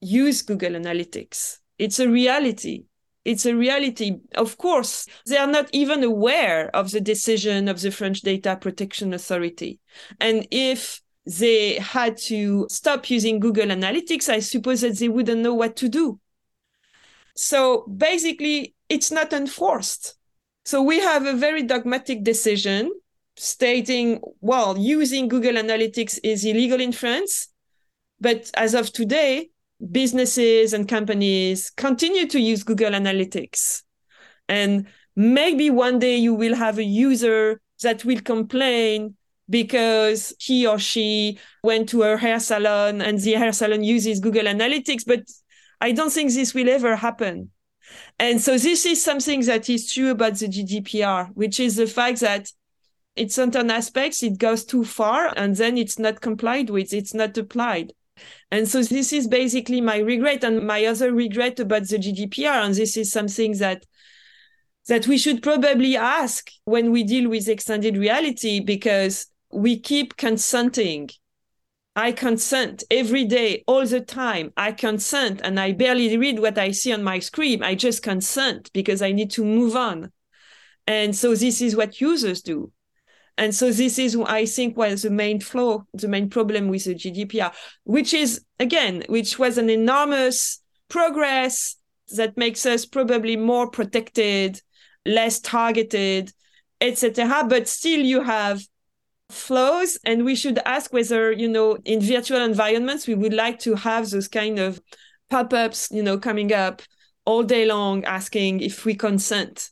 S3: use Google Analytics. It's a reality. It's a reality. Of course, they are not even aware of the decision of the French Data Protection Authority. And if they had to stop using Google Analytics, I suppose that they wouldn't know what to do So basically, it's not enforced. So we have a very dogmatic decision stating, well, using Google Analytics is illegal in France. But as of today, businesses and companies continue to use Google Analytics. And maybe one day you will have a user that will complain because he or she went to a hair salon and the hair salon uses Google Analytics. But I don't think this will ever happen. And so this is something that is true about the GDPR, which is the fact that in certain aspects it goes too far and then it's not complied with, it's not applied. And so this is basically my regret and my other regret about the GDPR. And this is something that that we should probably ask when we deal with extended reality because we keep consenting. I consent every day, all the time. I consent and I barely read what I see on my screen. I just consent because I need to move on. And so this is what users do. And so this is, I think, was the main flaw, the main problem with the GDPR, which is, again, which was an enormous progress that makes us probably more protected, less targeted, etc. But still you have flaws and we should ask whether, you know, in virtual environments, we would like to have those kind of pop-ups, you know, coming up all day long asking if we consent.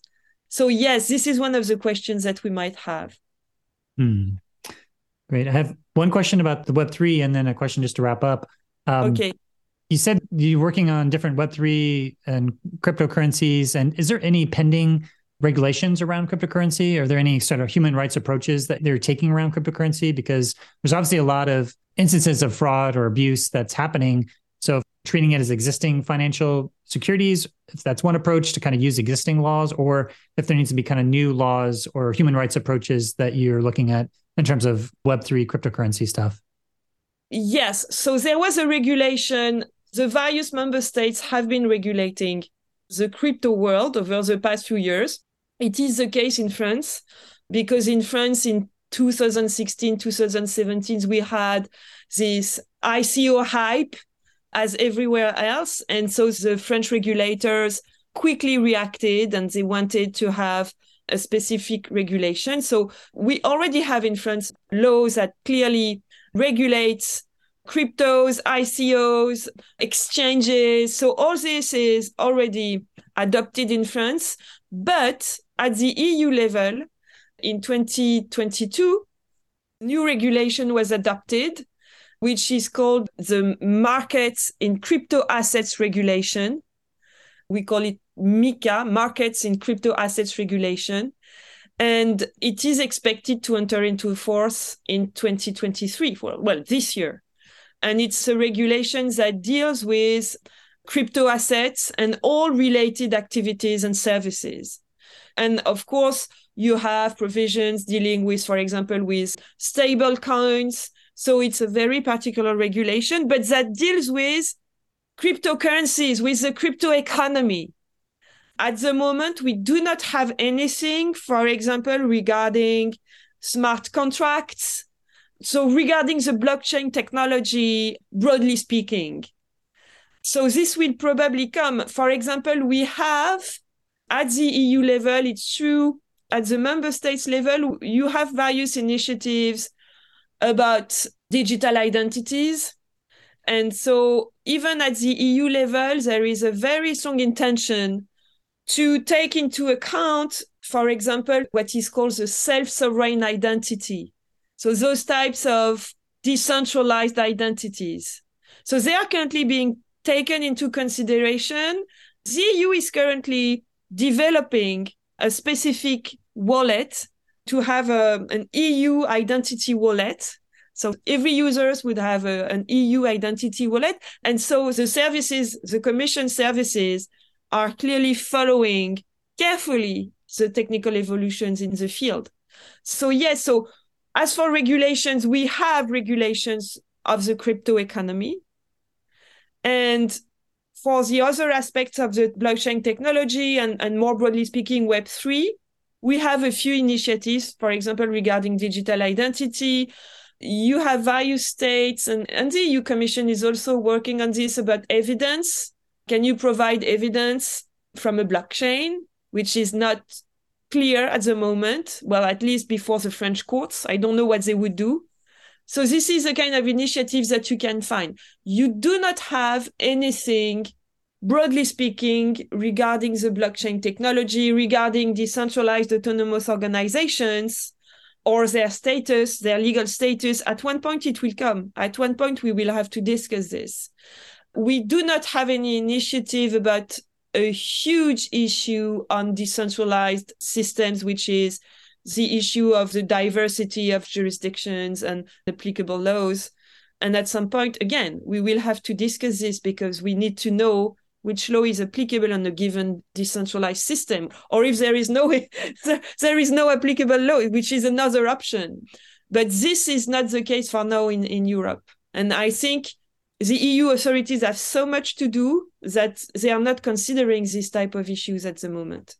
S3: So yes, this is one of the questions that we might have.
S2: Hmm. Great. I have one question about the Web3 and then a question just to wrap up.
S3: Um, okay.
S2: You said you're working on different Web3 and cryptocurrencies. And is there any pending regulations around cryptocurrency? Are there any sort of human rights approaches that they're taking around cryptocurrency? Because there's obviously a lot of instances of fraud or abuse that's happening. So treating it as existing financial securities, if that's one approach to kind of use existing laws, or if there needs to be kind of new laws or human rights approaches that you're looking at in terms of Web3 cryptocurrency stuff?
S3: Yes. So there was a regulation. The various member states have been regulating the crypto world over the past few years. It is the case in France because in France in 2016, 2017, we had this ICO hype as everywhere else. And so the French regulators quickly reacted and they wanted to have a specific regulation. So we already have in France laws that clearly regulate cryptos, ICOs, exchanges. So all this is already adopted in France. But at the EU level, in 2022, new regulation was adopted which is called the Markets in Crypto Assets Regulation. We call it MiCA, Markets in Crypto Assets Regulation. And it is expected to enter into force in 2023, for, well, this year. And it's a regulation that deals with crypto assets and all related activities and services. And of course, you have provisions dealing with, for example, with stable coins, so it's a very particular regulation, but that deals with cryptocurrencies, with the crypto economy. At the moment, we do not have anything, for example, regarding smart contracts. So regarding the blockchain technology, broadly speaking. So this will probably come. For example, we have at the EU level, it's true, at the member states level, you have various initiatives about digital identities. And so, even at the EU level, there is a very strong intention to take into account, for example, what is called the self sovereign identity. So, those types of decentralized identities. So, they are currently being taken into consideration. The EU is currently developing a specific wallet to have a, an EU identity wallet. So every users would have a, an EU identity wallet. And so the services, the commission services are clearly following carefully the technical evolutions in the field. So yes, so as for regulations, we have regulations of the crypto economy. And for the other aspects of the blockchain technology and, and more broadly speaking, Web3, we have a few initiatives, for example, regarding digital identity. You have various states, and, and the EU Commission is also working on this about evidence Can you provide evidence from a blockchain, which is not clear at the moment? Well, at least before the French courts. I don't know what they would do. So this is the kind of initiatives that you can find. You do not have anything broadly speaking, regarding the blockchain technology, regarding decentralized autonomous organizations or their status, their legal status, at one point it will come. At one point, we will have to discuss this. We do not have any initiative about a huge issue on decentralized systems, which is the issue of the diversity of jurisdictions and applicable laws. And at some point, again, we will have to discuss this because we need to know which law is applicable on a given decentralized system, or if there is no there is no applicable law, which is another option. But this is not the case for now in, in Europe. And I think the EU authorities have so much to do that they are not considering these type of issues at the moment.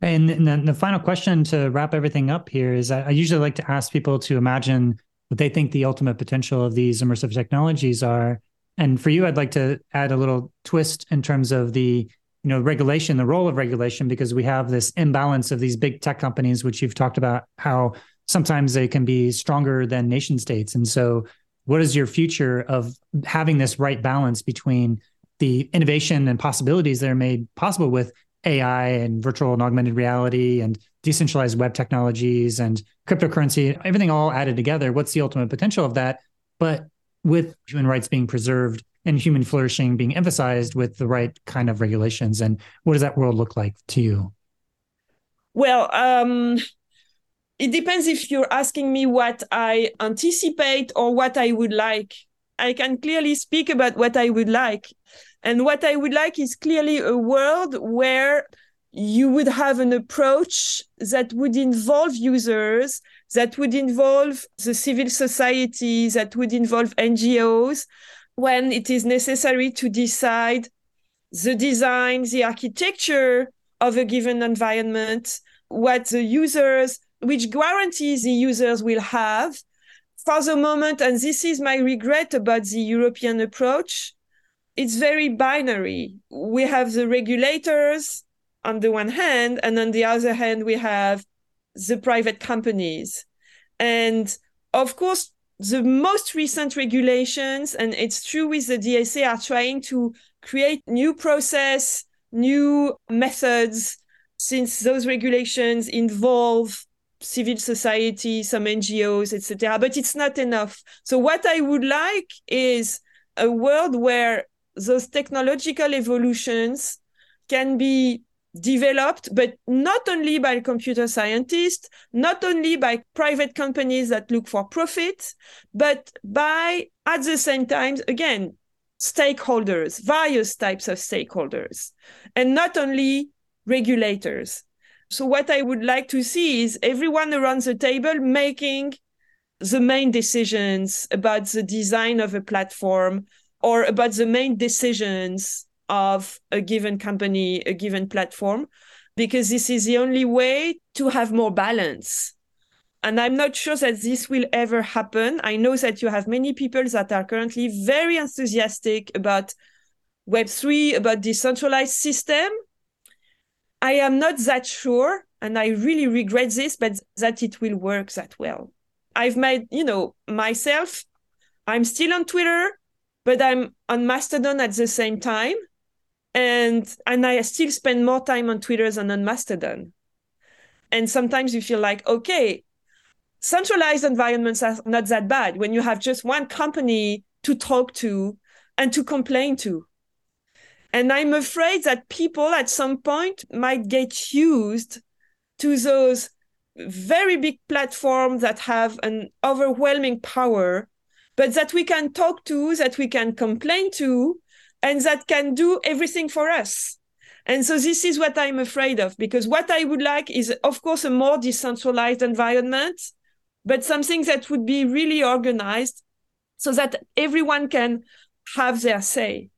S2: And the, the final question to wrap everything up here is I usually like to ask people to imagine what they think the ultimate potential of these immersive technologies are. And for you, I'd like to add a little twist in terms of the you know regulation, the role of regulation, because we have this imbalance of these big tech companies, which you've talked about how sometimes they can be stronger than nation states. And so, what is your future of having this right balance between the innovation and possibilities that are made possible with AI and virtual and augmented reality and decentralized web technologies and cryptocurrency, everything all added together? What's the ultimate potential of that? But with human rights being preserved and human flourishing being emphasized with the right kind of regulations. And what does that world look like to you?
S3: Well, um, it depends if you're asking me what I anticipate or what I would like. I can clearly speak about what I would like. And what I would like is clearly a world where you would have an approach that would involve users, that would involve the civil society, that would involve NGOs when it is necessary to decide the design, the architecture of a given environment, what the users, which guarantees the users will have. For the moment, and this is my regret about the European approach, it's very binary. We have the regulators on the one hand, and on the other hand, we have the private companies. And of course, the most recent regulations, and it's true with the DSA, are trying to create new process, new methods, since those regulations involve civil society, some NGOs, etc. But it's not enough. So what I would like is a world where those technological evolutions can be developed, but not only by computer scientists, not only by private companies that look for profit, but by, at the same time, again, stakeholders, various types of stakeholders, and not only regulators. So, what I would like to see is everyone around the table making the main decisions about the design of a platform or about the main decisions of a given company, a given platform, because this is the only way to have more balance. And I'm not sure that this will ever happen. I know that you have many people that are currently very enthusiastic about Web3, about decentralized system. I am not that sure, and I really regret this, but that it will work that well. I've made, you know, myself, I'm still on Twitter, but I'm on Mastodon at the same time and and i still spend more time on twitter than on mastodon and sometimes you feel like okay centralized environments are not that bad when you have just one company to talk to and to complain to and i'm afraid that people at some point might get used to those very big platforms that have an overwhelming power but that we can talk to that we can complain to and that can do everything for us. And so this is what I'm afraid of, because what I would like is, of course, a more decentralized environment, but something that would be really organized so that everyone can have their say.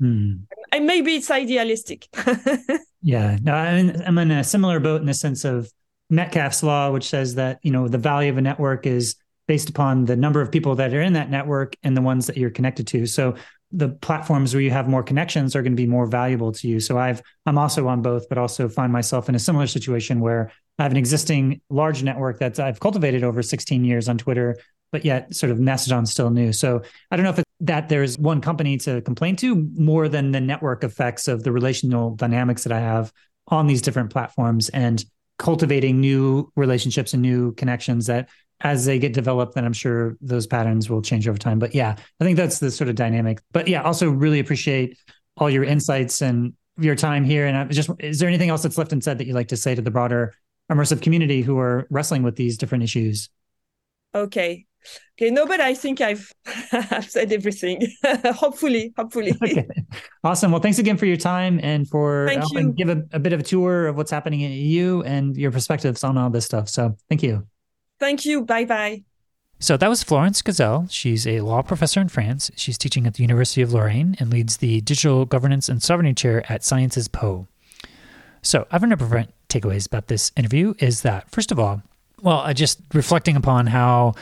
S3: Hmm. And maybe it's idealistic.
S2: yeah, no, I'm in a similar boat in the sense of Metcalfe's law, which says that you know the value of a network is based upon the number of people that are in that network and the ones that you're connected to. So the platforms where you have more connections are going to be more valuable to you. So I've I'm also on both, but also find myself in a similar situation where I have an existing large network that I've cultivated over 16 years on Twitter, but yet sort of Mastodon's still new. So I don't know if it's that there's one company to complain to more than the network effects of the relational dynamics that I have on these different platforms and cultivating new relationships and new connections that as they get developed, then I'm sure those patterns will change over time. But yeah, I think that's the sort of dynamic. But yeah, also really appreciate all your insights and your time here. And I just, is there anything else that's left unsaid that you'd like to say to the broader immersive community who are wrestling with these different issues?
S3: Okay. Okay, no, but I think I've I've said everything. hopefully, hopefully. Okay.
S2: Awesome. Well, thanks again for your time and for thank helping you. give a, a bit of a tour of what's happening in EU and your perspectives on all this stuff. So thank you.
S3: Thank you. Bye bye.
S2: So that was Florence G'sell. She's a law professor in France. She's teaching at the University of Lorraine and leads the Digital Governance and Sovereignty Chair at Sciences Po. So, I have a number of takeaways about this interview is that, first of all, well, I just reflecting upon how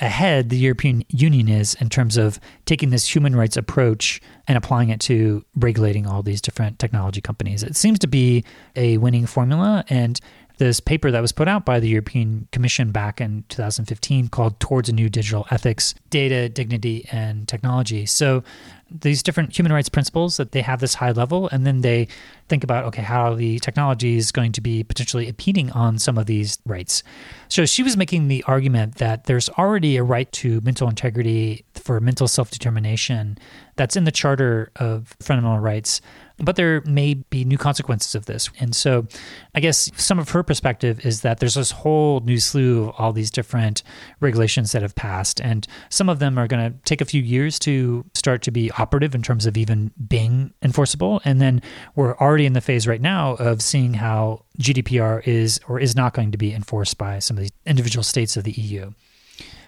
S2: ahead the European Union is in terms of taking this human rights approach and applying it to regulating all these different technology companies. It seems to be a winning formula. And this paper that was put out by the European Commission back in 2015 called Towards a New Digital Ethics, Data, Dignity, and Technology. So these different human rights principles that they have this high level, and then they think about, okay, how the technology is going to be potentially impeding on some of these rights. So she was making the argument that there's already a right to mental integrity for mental self determination that's in the Charter of Fundamental Rights but there may be new consequences of this. And so I guess some of her perspective is that there's this whole new slew of all these different regulations that have passed. And some of them are going to take a few years to start to be operative in terms of even being enforceable. And then we're already in the phase right now of seeing how GDPR is or is not going to be enforced by some of the individual states of the EU.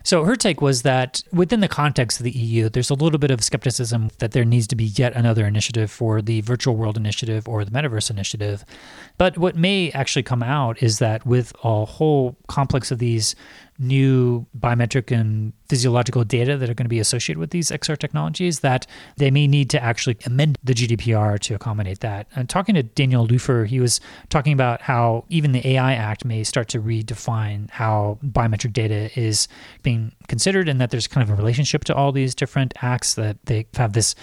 S2: So her take was that within the context of the EU, there's a little bit of skepticism that there needs to be yet another initiative for the virtual world initiative or the metaverse initiative. But what may actually come out is that with a whole complex of these new biometric and physiological data that are going to be associated with these XR technologies that they may need to actually amend the GDPR to accommodate that. And talking to Daniel Leufer, he was talking about how even the AI Act may start to redefine how biometric data is being considered and that there's kind of a relationship to all these different acts that they have this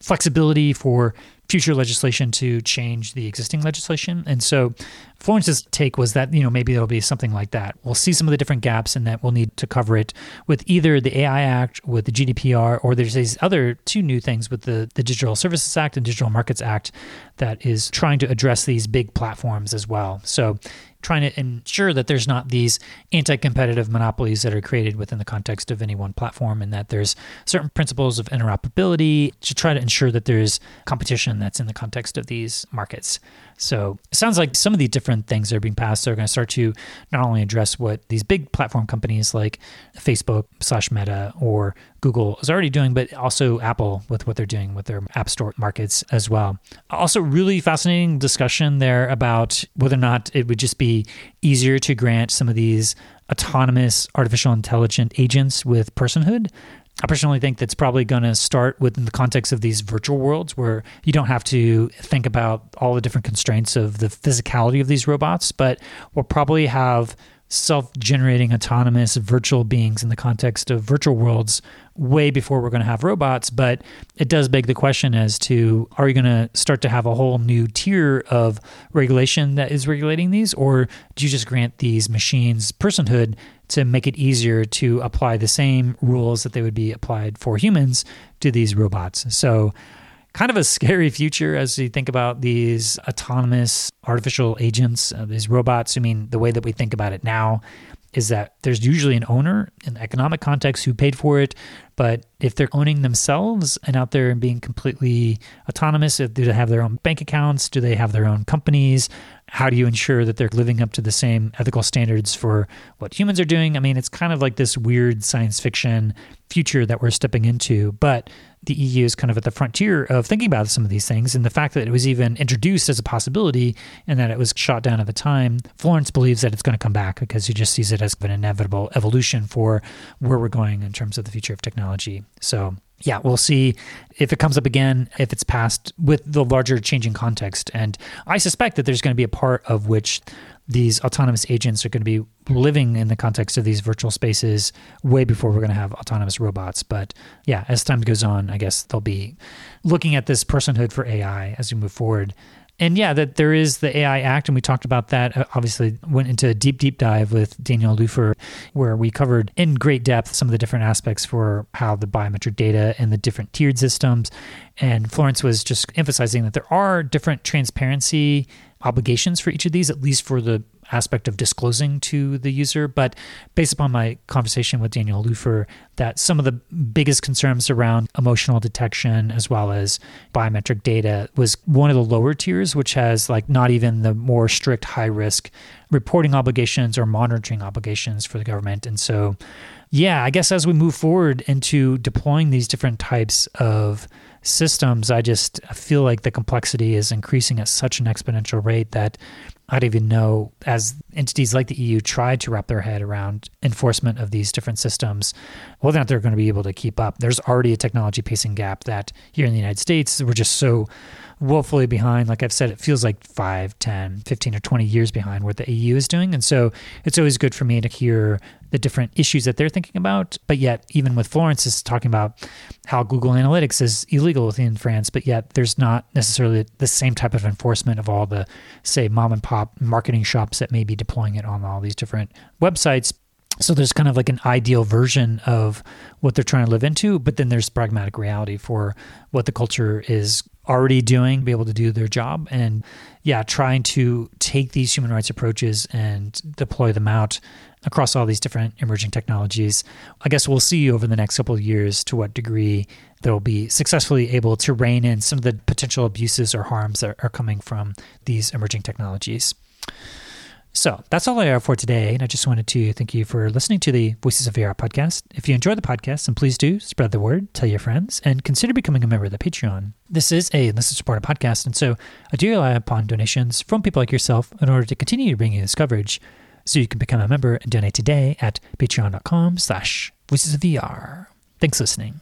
S2: flexibility for future legislation to change the existing legislation. And so Florence's take was that, you know, maybe it'll be something like that. We'll see some of the different gaps and that we'll need to cover it with either the AI Act, with the GDPR, or there's these other two new things with the, the Digital Services Act and Digital Markets Act that is trying to address these big platforms as well. So trying to ensure that there's not these anti-competitive monopolies that are created within the context of any one platform and that there's certain principles of interoperability to try to ensure that there's competition that's in the context of these markets. So it sounds like some of the different things that are being passed are going to start to not only address what these big platform companies like Facebook slash Meta or Google is already doing, but also Apple with what they're doing with their App Store markets as well. Also, really fascinating discussion there about whether or not it would just be easier to grant some of these autonomous artificial intelligent agents with personhood I personally think that's probably going to start within the context of these virtual worlds where you don't have to think about all the different constraints of the physicality of these robots, but we'll probably have self generating autonomous virtual beings in the context of virtual worlds way before we're going to have robots. But it does beg the question as to are you going to start to have a whole new tier of regulation that is regulating these, or do you just grant these machines personhood to make it easier to apply the same rules that they would be applied for humans to these robots. So, kind of a scary future as you think about these autonomous artificial agents, uh, these robots. I mean, the way that we think about it now is that there's usually an owner in the economic context who paid for it. But if they're owning themselves and out there and being completely autonomous, do they have their own bank accounts? Do they have their own companies? How do you ensure that they're living up to the same ethical standards for what humans are doing? I mean, it's kind of like this weird science fiction future that we're stepping into, but the EU is kind of at the frontier of thinking about some of these things. And the fact that it was even introduced as a possibility and that it was shot down at the time, Florence believes that it's going to come back because she just sees it as an inevitable evolution for where we're going in terms of the future of technology. So yeah, we'll see if it comes up again, if it's passed with the larger changing context. And I suspect that there's going to be a part of which these autonomous agents are going to be living in the context of these virtual spaces way before we're going to have autonomous robots. But yeah, as time goes on, I guess they'll be looking at this personhood for AI as we move forward. And yeah, that there is the AI Act, and we talked about that. Uh, obviously, went into a deep, deep dive with Daniel Leufer, where we covered in great depth some of the different aspects for how the biometric data and the different tiered systems. And Florence was just emphasizing that there are different transparency obligations for each of these, at least for the aspect of disclosing to the user. But based upon my conversation with Daniel Leufer, that some of the biggest concerns around emotional detection as well as biometric data was one of the lower tiers, which has like not even the more strict high risk reporting obligations or monitoring obligations for the government. And so, yeah, I guess as we move forward into deploying these different types of systems, I just feel like the complexity is increasing at such an exponential rate that I don't even know, as entities like the EU try to wrap their head around enforcement of these different systems, whether or not they're going to be able to keep up. There's already a technology pacing gap that here in the United States, we're just so woefully behind. Like I've said, it feels like 5, 10, 15, or 20 years behind what the EU is doing. And so it's always good for me to hear the different issues that they're thinking about. But yet, even with Florence is talking about how Google Analytics is illegal within France, but yet there's not necessarily the same type of enforcement of all the, say, mom and pop marketing shops that may be deploying it on all these different websites. So there's kind of like an ideal version of what they're trying to live into, but then there's pragmatic reality for what the culture is already doing, be able to do their job. And yeah, trying to take these human rights approaches and deploy them out across all these different emerging technologies. I guess we'll see over the next couple of years to what degree they'll be successfully able to rein in some of the potential abuses or harms that are coming from these emerging technologies. So that's all I have for today. And I just wanted to thank you for listening to the Voices of VR podcast. If you enjoy the podcast, then please do spread the word, tell your friends, and consider becoming a member of the Patreon. This is a listener supported podcast, and so I do rely upon donations from people like yourself in order to continue to bring you this coverage. So you can become a member and donate today at patreon.com slash voices of VR. Thanks for listening.